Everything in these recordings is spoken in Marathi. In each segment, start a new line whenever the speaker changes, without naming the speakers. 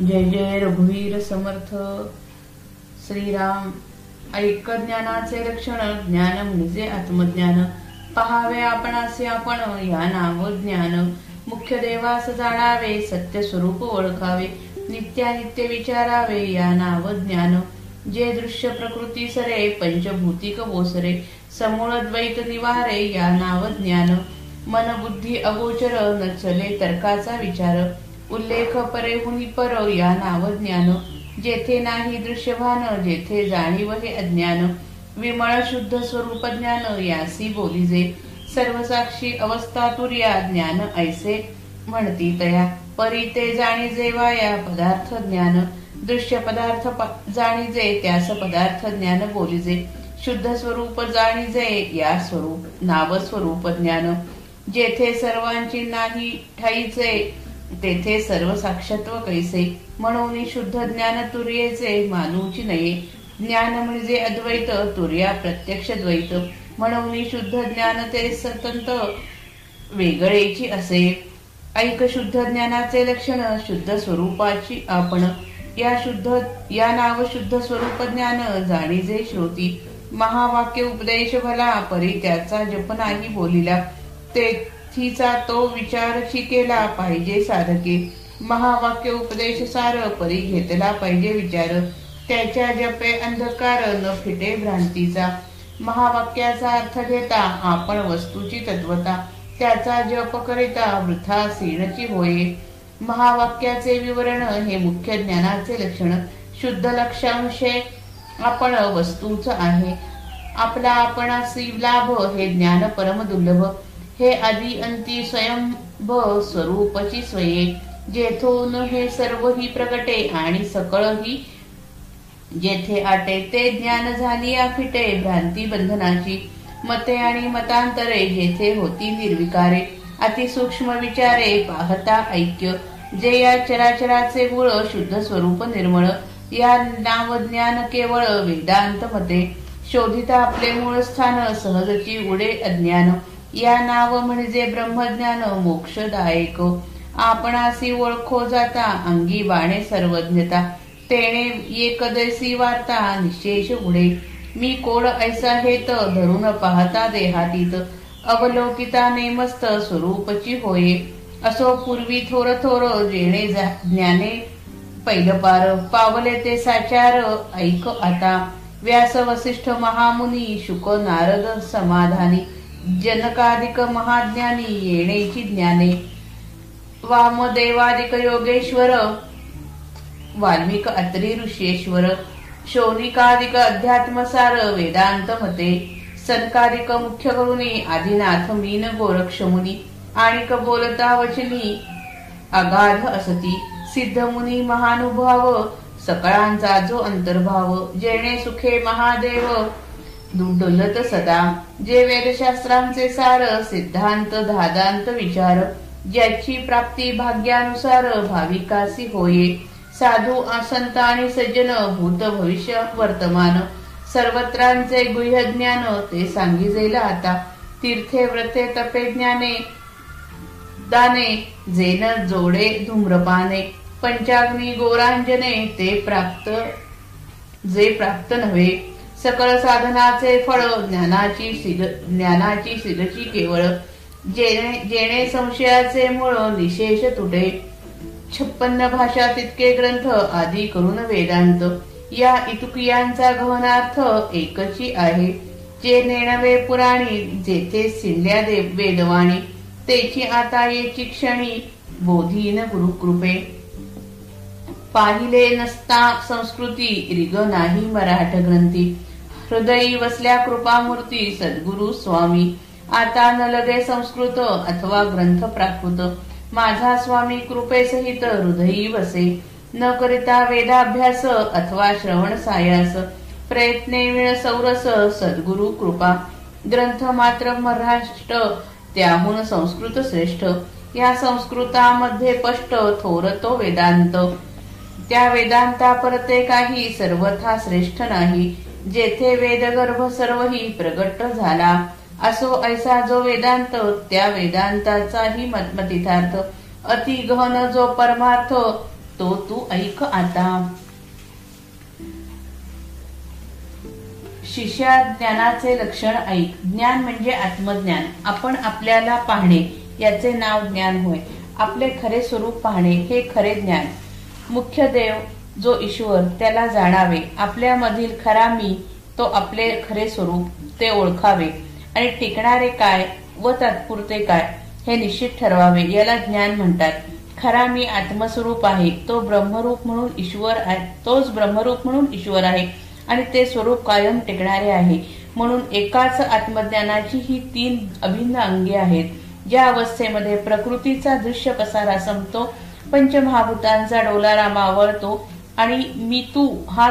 जय जय रघुवीर समर्थ. श्रीराम ऐक ज्ञानाचे लक्षण ज्ञान म्हणजे आत्मज्ञान. पहावे आपण असे आपण या नाव ज्ञान. मुख्य देवास जाणावे सत्य स्वरूप ओळखावे. नित्यानित्य विचारावे या नाव ज्ञान. जे दृश्य प्रकृती सरे पंचभूतिक बोसरे समूळ द्वैत निवारे या नाव ज्ञान. मन बुद्धी अगोचर न चले तर्काचा विचार. उल्लेख परेहुनी पर या नाव ज्ञान जेथे नाही दृश्यभान जेथे जाणीव हे अज्ञान. विमळ शुद्ध स्वरूप ज्ञान यासी बोलिजे सर्वसाक्षी अवस्था तुर्या ज्ञान ऐसे म्हणती तया. परी ते जाणीजे वाया पदार्थ ज्ञान. दृश्य पदार्थ जाणीजे त्यास पदार्थ ज्ञान बोलिजे शुद्ध स्वरूप जाणीजे या स्वरूप नाव स्वरूप ज्ञान. जेथे सर्वांची नाही ठाईचे तेथे सर्व साक्षत्व कैसे? म्हणून शुद्ध ज्ञान तुर्येचे मानूची नये. ज्ञान म्हणजे अद्वैत तुर्या प्रत्यक्ष द्वैत. म्हणून शुद्ध ज्ञान ते सतंत वेगळेची असे. ऐक शुद्ध ज्ञानाचे लक्षण शुद्ध स्वरूपाची आपण. या शुद्ध या नाव शुद्ध स्वरूप ज्ञान जाणीजे श्रोती. महावाक्य उपदेश भला परी त्याचा जप नाही बोलिला. तेथीचा तो विचार केला पाहिजे साधके महावाक्य उपदेश सार परी घेतला पाहिजे विचार. त्याच्या जपे अंधकार न फिटे भ्रांतीचा. महावाक्याचा अर्थ घेता आपण वस्तूची तत्वता. त्याचा जप करिता वृथा सीणची होय. महावाक्याचे विवरण हे मुख्य ज्ञानाचे लक्षण. शुद्ध लक्षांशे आपण वस्तूच आहे. आपला आपणासी लाभ हे ज्ञान परम दुर्लभ. हे आदी अंती स्वयंभ स्वरूपची स्वये. जेथून हे सर्व ही प्रगटे आणि सकळ ही. जेथे आटे ते ज्ञान झाली या फिटे भ्रांती बंधनाची. मते आणि मतांतरे जेथे होती निर्विकारे. अतिसूक्ष्म विचारे पाहता ऐक्य. जे या चराचराचे मूळ शुद्ध स्वरूप निर्मळ. या नाव ज्ञान केवळ वेदांत मते. शोधिता आपले मूळ स्थान सहजची उडे अज्ञान. या नाव म्हणजे ब्रह्मज्ञान मोक्षदायक. आपणासी ओळखो जाता अंगी बाणे सर्वज्ञता. तेणे एकदसी वार्ता निशेष उडे. मी कोड ऐसा हेत धरून पाहता देहातीत. अवलोकिता नेमस्त स्वरूपची होये. असो पूर्वी थोर थोर जेणे ज्ञाने. पैलपार पावले ते साचार ऐक आता. व्यास वसिष्ठ महामुनी शुक नारद समाधानी. जनकाधिक महाज्ञानी येणेची ज्ञाने. वामदेवादिक योगेश्वर वाल्मिक अत्री ऋषेश्वर शौनिकादिक अध्यात्मसार वेदांत मते सनकादिक मुख्य करुणी आदिनाथ मीन गोरक्षमुनी आणि बोलता वचनी अगाध असती सिद्धमुनी महानुभाव सकळांचा जो अंतर्भाव जेणे सुखे महादेव डोलत सदा. जे वेदशास्त्रांचे सार सिद्धांत धादांत विचार ज्याची प्राप्ती भाग्यानुसार भाविकासी होये. साधू आसंत आणि सज्जन भूत भविष्य वर्तमान सर्वत्रांचे गुह्य ज्ञान ते सांगिजेला आता. तीर्थे व्रते तपे ज्ञाने दाने जेन जोडे धूम्रपाने पंचाग्नी गोरांजने ते प्राप्त जे प्राप्त नव्हे. सकळ साधनाचे फळ ज्ञानाची सिग ज्ञानाची सिगची केवळ जेणे जेणे संशयाचे मूळ निशेष तुटे. छप्पन्न भाषा तितके ग्रंथ आदी करून वेदांत. या इतुकियांचा गहनार्थ एकची आहे. जे नेणवे पुराणी जेथे सिंध्या वेदवाणी तेची आता येची क्षणी बोधीन गुरु कृपे पाहिले नसता संस्कृती रिग नाही मराठ ग्रंथी. हृदयी वसल्या कृपामूर्ती सद्गुरु स्वामी. आता न लगे संस्कृत अथवा ग्रंथ प्राकृत. माझा स्वामी कृपेसहित हृदयी वसे. न करिता वेदाभ्यास अथवा श्रवण सायास. प्रयत्ने विण सौरस सद्गुरु कृपा. ग्रंथ मात्र महाराष्ट्र त्याहून संस्कृत श्रेष्ठ. या संस्कृतामध्ये स्पष्ट थोरतो वेदांत. त्या वेदांता परते काही सर्वथा श्रेष्ठ नाही. जेथे वेदगर्भ सर्वही प्रगट झाला. असो ऐसा जो वेदांत त्या वेदांताचाही मतमतिथार्थ अति गहन जो परमार्थ तो तू ऐक आता. शिष्या ज्ञानाचे लक्षण ऐक. ज्ञान म्हणजे आत्मज्ञान. आपण आपल्याला पाहणे याचे नाव ज्ञान होय. आपले खरे स्वरूप पाहणे हे खरे ज्ञान. मुख्य देव जो ईश्वर त्याला जाणावे आपल्यामधील खरा मी तो आपले खरे स्वरूप ते ओळखावे. आणि टिकणारे काय व तात्पुरते काय हे निश्चित ठरवावे याला ज्ञान म्हणतात. खरा मी आत्मस्वरूप आहे तो ब्रह्मरूप म्हणून ईश्वर आहे तोच ब्रह्मरूप म्हणून ईश्वर आहे. आणि ते स्वरूप कायम टिकणारे आहे. म्हणून एकाच आत्मज्ञानाची ही तीन अभिन्न अंगे आहेत. ज्या अवस्थेमध्ये प्रकृतीचा दृश्य पसारा संपतो पंचमहाभूतांचा डोलारा मावळतो आणि मी तू हा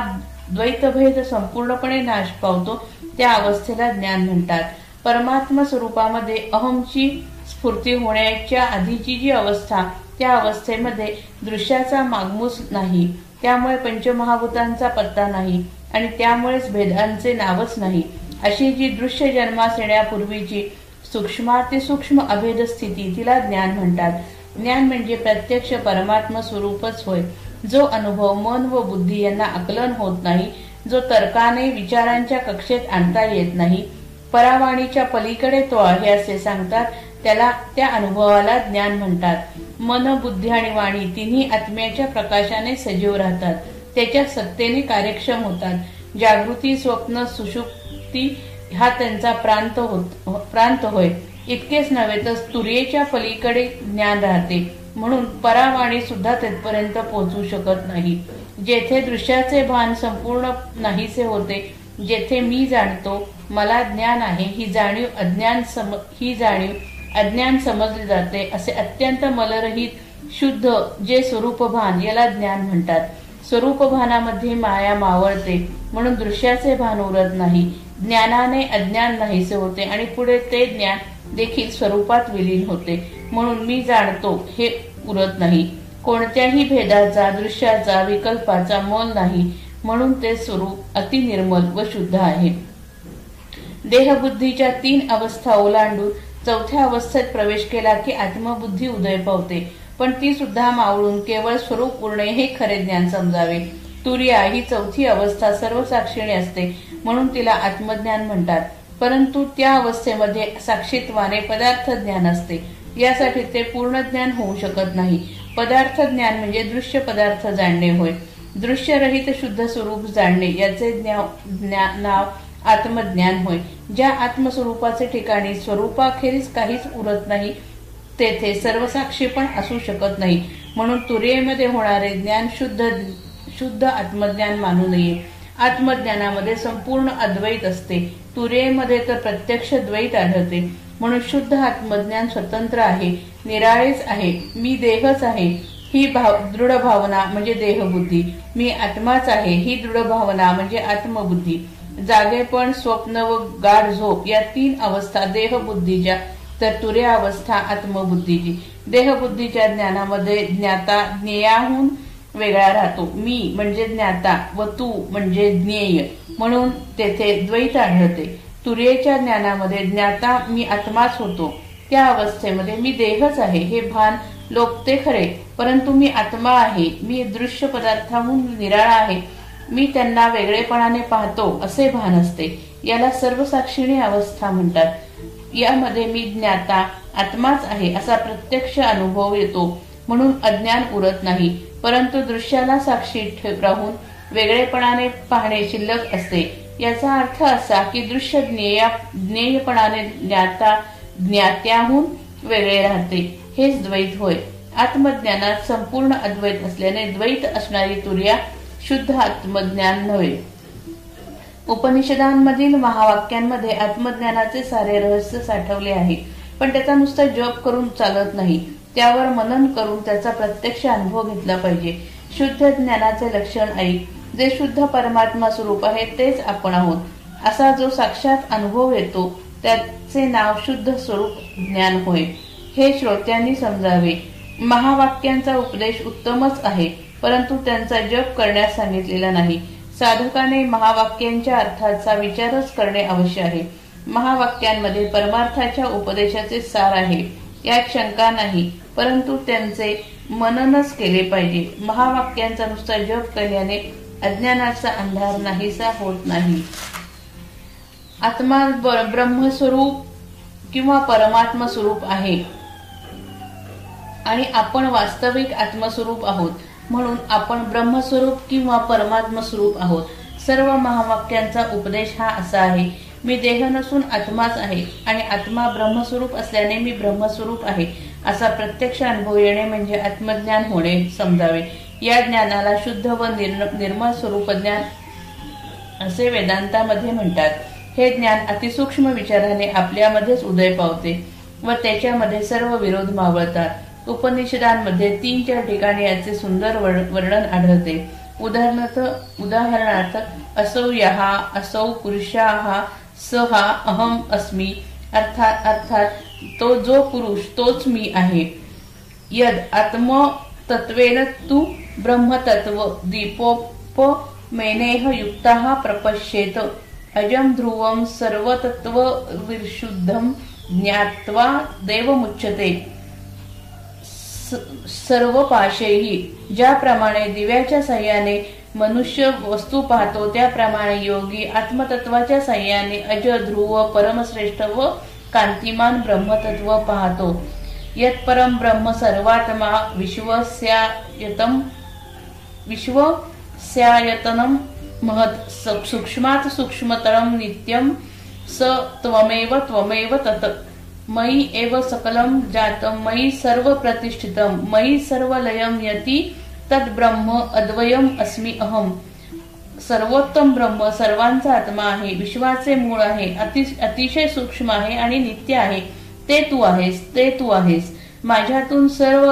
द्वैतभेद संपूर्णपणे नाश पावतो त्या अवस्थेला ज्ञान म्हणतात. परमात्मा स्वरूपामध्ये अहमची स्फूर्ती होण्याच्या आधीची जी अवस्था त्या अवस्थेमध्ये दृश्याचा मागमूस नाही. त्यामुळे पंचमहाभूतांचा पत्ता नाही आणि त्यामुळेच भेदांचे नावच नाही. अशी जी दृश्य जन्मास येण्यापूर्वीची सूक्ष्म अभेद स्थिती तिला ज्ञान म्हणतात. ज्ञान म्हणजे प्रत्यक्ष परमात्मा स्वरूपच होय. जो अनुभव मन व बुद्धी यांना आकलन होत नाही जो तर्काने विचारांच्या कक्षेत आणता येत नाही परावाणीच्या पलीकडे तो आहे असे सांगतात त्याला त्या अनुभवाला ज्ञान म्हणतात. मन बुद्धी आणि वाणी तिन्ही आत्म्याच्या प्रकाशाने सजीव राहतात त्याच्या सत्तेने कार्यक्षम होतात. जागृती स्वप्न सुषुप्ती हा त्यांचा प्रांत होत प्रांत होय. इतकेच नव्हे तर तुरेच्या पलीकडे ज्ञान राहते. म्हणून परावाणी सुद्धा तिथपर्यंत पोहोचू शकत नाही. जेथे दृश्याचे भान संपूर्ण नाहीसे होते जेथे मी जाणतो मला ज्ञान आहे ही जाणीव अज्ञान सम ही जाणीव अज्ञान समजले जाते असे अत्यंत मलरहित शुद्ध जे स्वरूप भान याला ज्ञान म्हणतात. स्वरूप भानामध्ये माया मावळते. म्हणून दृश्याचे भान उरत नाही. ज्ञानाने अज्ञान नाहीसे होते आणि पुढे ते ज्ञान देखील स्वरूपात विलीन होते. म्हणून मी जाणतो हे उरत नाही. कोणत्याही भेदाचा दृश्याचा विकल्पाचा मोल नाही. म्हणून ते स्वरूप अतिनिर्मल व शुद्ध आहे. देहबुद्धीच्या तीन अवस्था ओलांडून चौथ्या अवस्थेत प्रवेश केला की आत्मबुद्धी उदय पावते. पण ती सुद्धा मावळून केवळ स्वरूप उरणे हे खरे ज्ञान समजावे. तुर्या ही चौथी अवस्था सर्व साक्षीने असते म्हणून तिला आत्मज्ञान म्हणतात. परंतु त्या अवस्थेमध्ये साक्षीत्वाने पदार्थ ज्ञान असते. यासाठी ते पूर्ण ज्ञान होऊ शकत नाही. पदार्थ ज्ञान म्हणजे दृश्य पदार्थ जाणणे होय. दृश्यरहित शुद्ध स्वरूप जाणणे याचे नाव आत्मज्ञान होय. ज्या आत्मस्वरूपाचे ठिकाणी स्वरूपाखेरीज काहीच उरत नाही तेथे सर्वसाक्षी पण असू शकत नाही. म्हणून तुरेमध्ये होणारे ज्ञान शुद्ध शुद्ध आत्मज्ञान मानू नये. आत्मज्ञानामध्ये संपूर्ण अद्वैत असते. तुरेमध्ये तर प्रत्यक्ष द्वैत आढळते. म्हणून शुद्ध आत्मज्ञान स्वतंत्र आहे. निराळेच आहे. मी देहच आहे. ही भाव दृढ भावना म्हणजे देहबुद्धी. मी आत्माच आहे. ही दृढ भावना म्हणजे आत्मबुद्धी. जागेपण स्वप्न व गाढ झोप या तीन अवस्था देहबुद्धीच्या तर तुर्या अवस्था आत्मबुद्धीची. देहबुद्धीच्या ज्ञानामध्ये ज्ञाता ज्ञेयाहून वेगळा राहतो. मी म्हणजे ज्ञाता व तू म्हणजे ज्ञेय. म्हणून तेथे द्वैत आढळते. तुर्येच्या ज्ञानामध्ये ज्ञाता मी आत्माच होतो. त्या अवस्थेमध्ये मी देहच आहे. हे भान लोपते खरे. परंतु मी आत्मा आहे. मी दृश्य पदार्थाहून निराळा आहे. मी त्यांना वेगळेपणाने पाहतो असे भान असते. याला सर्वसाक्षिणी अवस्था म्हणतात. यामध्ये मी ज्ञाता आत्माच आहे असा प्रत्यक्ष अनुभव येतो. म्हणून अज्ञान उरत नाही परंतु दृश्याला साक्षी राहून वेगळेपणाने पाहणे शिल्लक असते. याचा अर्थ असा की दृश्य ज्ञेया ज्ञेयपणाने ज्ञाता ज्ञात्याहून वेगळे राहते. हेच द्वैत होय. आत्मज्ञानात संपूर्ण अद्वैत असल्याने द्वैत असणारी तुर्या शुद्ध आत्मज्ञान नव्हे. उपनिषदांमधील महावाक्यांमध्ये आत्मज्ञानाचे सारे रहस्य साठवले आहे. पण त्याचा नुसता जप करून चालत नाही. त्यावर मनन करून त्याचा प्रत्यक्ष अनुभव घेतला पाहिजे. शुद्ध ज्ञानाचे लक्षण ऐक. जे शुद्ध परमात्मा स्वरूप आहे तेच आपण आहोत. असा जो साक्षात अनुभव येतो त्याचे नाव शुद्ध स्वरूप ज्ञान होय. हे श्रोत्यांनी समजावे. महावाक्यांचा उपदेश उत्तमच आहे परंतु त्यांचा जप करण्यास सांगितलेला नाही. साधकाने महावाक्यांच्या अर्थाचा विचारच करणे आवश्यक आहे. महावाक्यांमध्ये परमार्थाच्या उपदेशाचे सार आहे. यात शंका नाही परंतु त्यांचे मननच केले पाहिजे. महावाक्यांचा नुसता जप केल्याने अज्ञानाचा अंधार नाहीसा होत नाही. आत्मा ब्रह्मस्वरूप किंवा परमात्म स्वरूप आहे. आणि आपण वास्तविक आत्मस्वरूप आहोत. म्हणून आपण ब्रह्मस्वरूप किंवा परमात्म स्वरूप आहोत. सर्व महावाक्यांचा उपदेश हा असा आहे मी देह नसून आत्माच आहे आणि आत्मा ब्रह्मस्वरूप असल्याने मी ब्रह्मस्वरूप आहे. असा प्रत्यक्ष अनुभव येणे म्हणजे आत्मज्ञान होणे समजावे. या ज्ञानाला शुद्ध व निर्मळ स्वरूप ज्ञान असे वेदांतामध्ये म्हणतात. हे ज्ञान अतिसूक्ष्म विचाराने आपल्यामध्येच उदय पावते व त्याच्यामध्ये सर्व विरोध मावळतात. उपनिषदांमध्ये तीन चार ठिकाणी याचे सुंदर वर्णन आढळते. उदाहरणार्थ उदाहरणार्थ असौ यहा असौ पुरुषाहा स हा अहम अस्मी अर्थात अर्थात तो जो पुरुष तोच मी आहे. यद आत्म तत्वेन तू ब्रह्मतत्व दीपोप मेनेह युक्ता प्रपश्येत। अजम ध्रुवम सर्वतत्व विशुद्धम ज्ञात्वा देवमुच्यते। सर्व पाशेही ज्याप्रमाणे दिव्याच्या सह्याने मनुष्य वस्तू पाहतो त्याप्रमाणे योगी आत्मतत्वाच्या सह्याने अज ध्रुव परमश्रेष्ठ व कांतिमान ब्रह्मतत्व पाहतो. यत परम ब्रह्म सर्वात्मा विश्वस्यायतम विश्वस्यायतनम महत सूक्ष्मात सूक्ष्मतरम नित्यम स त्वमेव त्वमेव तत मयी एव सकलम जातम मयी सर्व प्रतिष्ठितम मयी सर्व लयम यती तद ब्रह्म अद्वयम अस्मी अहम। सर्वोत्तम ब्रह्म सर्वांचा आत्मा आहे विश्वाचे मूळ आहे अतिशय सूक्ष्म आहे आणि नित्य आहे ते तू आहेस ते तू आहेस। माझ्यातून सर्व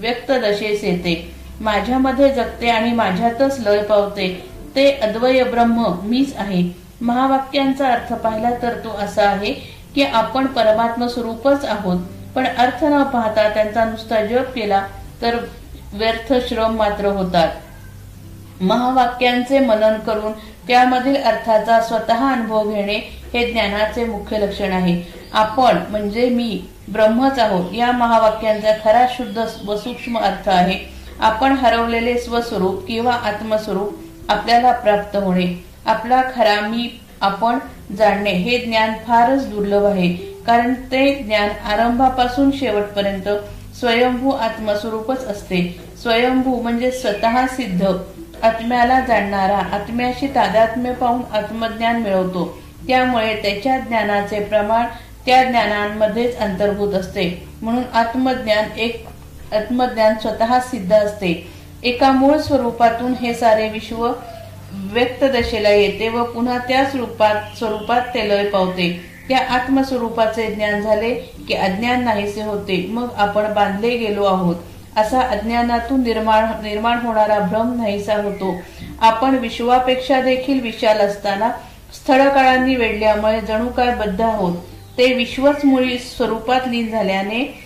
व्यक्त दशेस येते। माझ्यामध्ये जगते आणि माझ्यातच लय पावते। ते अद्वय ब्रह्म मीच आहे। महावाक्यांचा अर्थ पाहिला तर तो असा आहे की आपण परमात्मा स्वरूपच आहोत. पण अर्थ न पाहता त्यांचा नुसता जप केला तर व्यर्थ श्रम मात्र होतात. महावाक्यांचे मनन करून त्यामधील अर्थाचा स्वतः अनुभव घेणे हे ज्ञानाचे मुख्य लक्षण आहे. आपण म्हणजे मी ब्रह्मच आहोत या महावाक्यांचा खरा शुद्ध व सूक्ष्म अर्थ आहे. आपण हरवलेले स्वस्वरूप किंवा आत्मस्वरूप आपल्याला प्राप्त होणे. आपला खरा मी आपण जाणणे हे ज्ञान फारच दुर्लभ आहे. कारण ते ज्ञान आरंभापासून शेवटपर्यंत स्वयंभू आत्मस्वरूपच असते. स्वयंभू म्हणजे स्वतः सिद्ध. आत्म्याला जाणणारा आत्म्याशी तादात्म्य पाहून आत्मज्ञान मिळवतो. त्यामुळे त्याच्या ज्ञानाचे प्रमाण त्या ज्ञानांमध्येच अंतर्भूत असते. म्हणून आत्मज्ञान एक आत्मज्ञान स्वतः सिद्ध असते. एका मूळ स्वरूपातून हे सारे विश्व व्यक्त दशेला येते व पुन्हा त्याच रूपात स्वरूपात ते लय पावते. त्या आत्मस्वरूपाचे ज्ञान झाले की अज्ञान नाहीसे होते. मग आपण बांधले गेलो आहोत. असा अज्ञानातून निर्माण निर्माण होणारा भ्रम नाहीसा होतो. आपण विश्वापेक्षा देखील विशाल असताना स्थळकाळांनी वेढल्यामुळे जणू काय बद्ध आहोत. ते विश्वच मुळी स्वरूपात लीन झाल्याने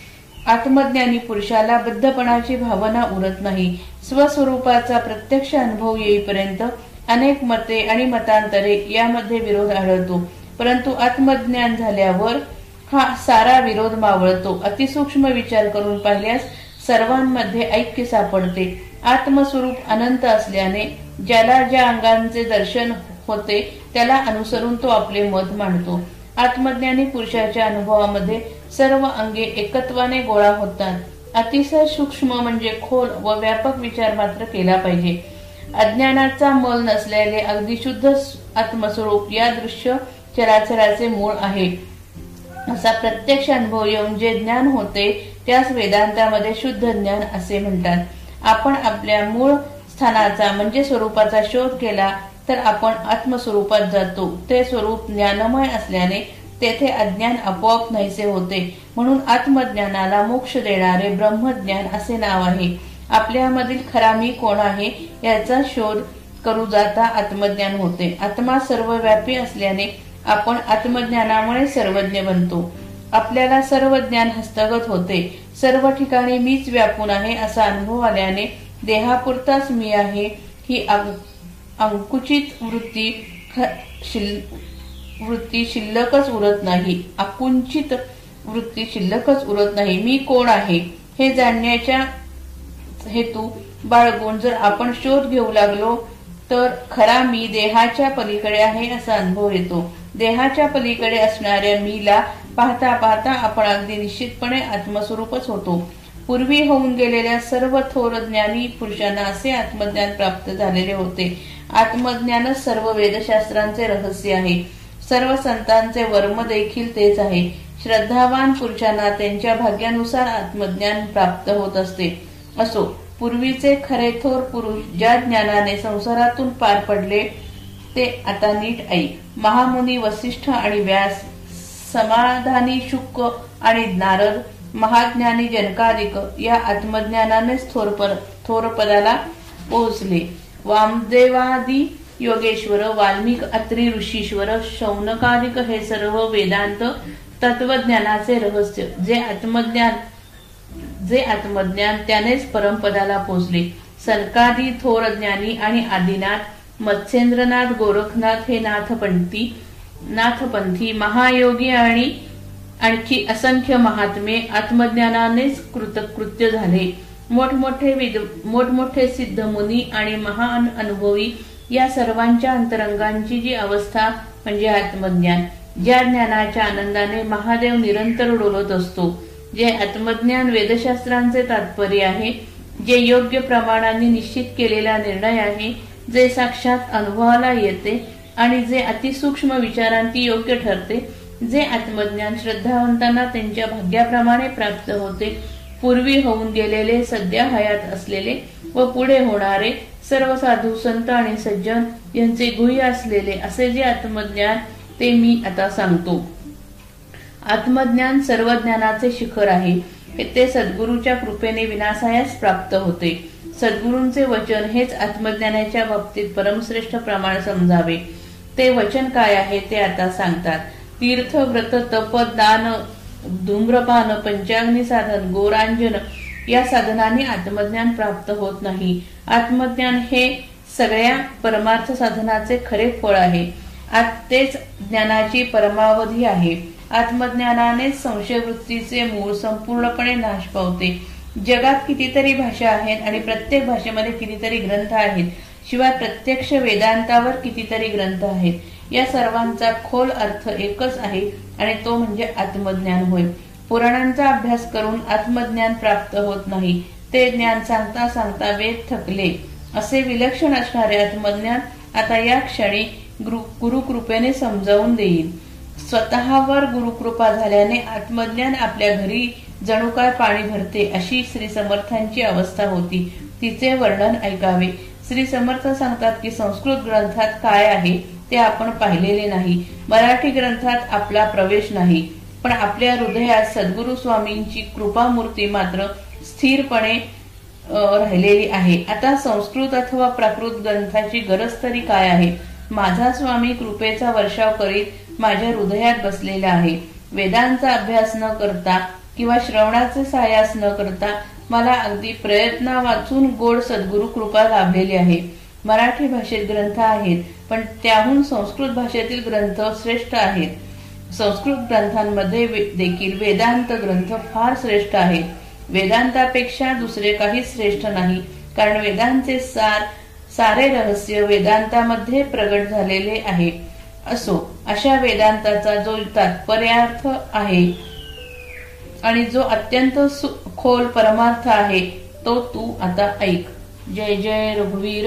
आत्मज्ञानी पुरुषाला बद्धपणाची भावना उरत नाही. स्वस्वरूपाचा प्रत्यक्ष अनुभव येईपर्यंत अनेक मते आणि मतांतरे यामध्ये विरोध आढळतो परंतु आत्मज्ञान झाल्यावर हा सारा विरोध मावळतो. अतिसूक्ष्म विचार करून पाहिल्यास सर्वांमध्ये ऐक्य सापडते. आत्मस्वरूप अनंत असल्याने ज्याला ज्या अंगांचे दर्शन होते त्याला अनुसरून तो आपले मत मांडतो. आत्मज्ञानी पुरुषाच्या अनुभवामध्ये सर्व अंगे एकत्वाने गोळा होतात. अतिशय सूक्ष्म म्हणजे खोल व व्यापक विचार मात्र केला पाहिजे. अज्ञानाचा मल नसलेले अगदी शुद्ध आत्मस्वरूप या दृश्य चराचराचे मूळ आहे. असा प्रत्यक्ष अनुभव येऊन जे ज्ञान होते त्यास वेदांतामध्ये शुद्ध ज्ञान असे म्हणतात. आपण आपल्या मूळ स्थानाचा म्हणजे स्वरूपाचा शोध केला तर आपण आत्मस्वरूपात जातो. ते स्वरूप ज्ञानमय असल्याने तेथे अज्ञान आपोआप नाहीसे होते. म्हणून आत्मज्ञानाला मोक्ष देणारे ब्रह्मज्ञान असे नाव आहे. आपल्यामधील खरा मी कोण आहे याचा शोध करू जाता आत्मज्ञान होते. आत्मा सर्वव्यापी असल्याने आपण आत्मज्ञानामुळे सर्वज्ञ बनतो. आपल्याला सर्व ज्ञान हस्तगत होते. सर्व ठिकाणी मीच व्यापून आहे असा अनुभव आल्याने देहापुरताच मी आहे ही अंकुचित वृत्ती वृत्ती शिल्लकच उरत नाही. अकुंचित वृत्ती शिल्लकच उरत नाही. मी कोण आहे हे जाणण्याच्या हेतू बाळगून जर आपण शोध घेऊ लागलो तर खरा मी देहाच्या पलीकडे आहे असा अनुभव येतो. देहाच्या पलीकडे असणाऱ्या मीला पाहता पाहता आपण अगदी निश्चितपणे आत्मस्वरूपच होतो. पूर्वी होऊन गेलेल्या सर्व थोर ज्ञानी पुरुषांना असे आत्मज्ञान प्राप्त झालेले होते. आत्मज्ञानच सर्व वेदशास्त्रांचे रहस्य आहे. सर्व संतांचे वर्म देखील तेच आहे. श्रद्धावान पुरुषांना त्यांच्या भाग्यानुसार आत्मज्ञान प्राप्त होत असते. असो. पूर्वीचे खरे थोर पुरुष ज्या ज्ञानाने संसारातून पार पडले ते आता नीट ऐक. महामुनी वसिष्ठ आणि व्यास समाधानी शुक्क आणि नारद महाज्ञानी जनकाधिक या आत्मज्ञानानेच थोर थोर पदाला पोहोचले. वामदेवादी योगेश्वर वाल्मिक अत्री ऋषीश्वर शौनकादिक हे सर्व वेदांत तत्वज्ञानाचे रहस्य जे आत्मज्ञान जे आत्मज्ञान त्यानेच परमपदाला पोचले. सनकादी थोर ज्ञानी आणि आदिनाथ मत्स्येंद्रनाथ गोरखनाथ हे नाथपंथी नाथपंथी महायोगी आणि आणखी असंख्य महात्मे आत्मज्ञानानेच कृतकृत्य झाले. मोठमोठे विद मोठमोठे सिद्ध मुनी आणि महान अनुभवी या सर्वांच्या अंतरंगांची जी अवस्था म्हणजे आत्मज्ञान ज्या ज्ञानाच्या आनंदाने महादेव निरंतर डोलत असतो. जे आत्मज्ञान वेदशास्त्रांचे तात्पर्य आहे जे योग्य प्रमाणाने निश्चित केलेला निर्णय आहे जे साक्षात अनुभवाला येते आणि जे अतिसूक्ष्म विचारांती योग्य ठरते जे आत्मज्ञान श्रद्धावंतांना त्यांच्या भाग्याप्रमाणे प्राप्त होते पूर्वी होऊन गेलेले सध्या हयात असलेले व पुढे होणारे सर्व साधू संत आणि सज्जन यांचे गुह्य असलेले असे जे आत्मज्ञान ते मी आता सांगतो. आत्मज्ञान सर्व ज्ञानाचे शिखर आहे. ते सद्गुरूच्या कृपेने विनासायास प्राप्त होते. सद्गुरूंचे वचन हेच आत्मज्ञानाच्या बाबतीत परमश्रेष्ठ प्रमाण समजावे. ते वचन काय आहे ते आता सांगतात. तीर्थ व्रत तप दान धूम्रपान पंचाग्नी साधन गोरांजन या साधनाने आत्मज्ञान प्राप्त होत नाही. आत्मज्ञान हे सगळ्या परमार्थ साधनाचे खरे फळ आहे. तेच ज्ञानाची परमावधी आहे. आत्मज्ञानाने संशयवृत्तीचे मूळ संपूर्णपणे नाश पावते. जगात कितीतरी भाषा आहेत आणि प्रत्येक भाषेमध्ये कितीतरी ग्रंथ आहेत. शिवाय प्रत्यक्ष वेदांतावर कितीतरी ग्रंथ आहेत. या सर्वांचा खोल अर्थ एकच आहे आणि तो म्हणजे आत्मज्ञान होय. पुराणांचा अभ्यास करून आत्मज्ञान प्राप्त होत नाही. ते ज्ञान सांगता सांगता वेद थकले. असे विलक्षण असणारे आत्मज्ञान आता या क्षणी गुरुकृपेने समजावून देईल स्वतःवर गुरुकृपा झाल्याने आत्मज्ञान आपल्या घरी जणू काय पाणी भरते अशी श्री समर्थांची अवस्था होती. तिचे वर्णन ऐकावे. श्री समर्थ सांगतात की संस्कृत ग्रंथात काय आहे ते आपण पाहिलेले नाही. मराठी ग्रंथात आपला प्रवेश नाही. पण आपल्या हृदयात सद्गुरु स्वामींची कृपामूर्ती मात्र स्थिरपणे राहिलेली आहे. आता संस्कृत अथवा प्राकृत ग्रंथाची गरज तरी काय आहे? माझा स्वामी कृपेचा वर्षाव करीत माझ्या हृदयात बसलेला आहे. वेदांचा अभ्यास न करता किंवा श्रवणाचे सायास न करता मला अगदी प्रयत्न वाचून गोड सद्गुरु कृपा लाभलेली आहे. मराठी भाषेत ग्रंथ आहेत पण त्याहून संस्कृत भाषेतील ग्रंथ श्रेष्ठ आहेत. संस्कृत ग्रंथांमध्ये देखील वेदांत ग्रंथ फार श्रेष्ठ आहेत. वेदांतापेक्षा दुसरे काही श्रेष्ठ नाही कारण वेदांचे सार सारे रहस्य वेदांतामध्ये प्रगट झालेले आहे. असो अशा वेदांताचा जो तात्पर्यार्थ आहे आणि जो अत्यंत खोल परमार्थ आहे तो तू आता ऐक. जय जय रघुवीर.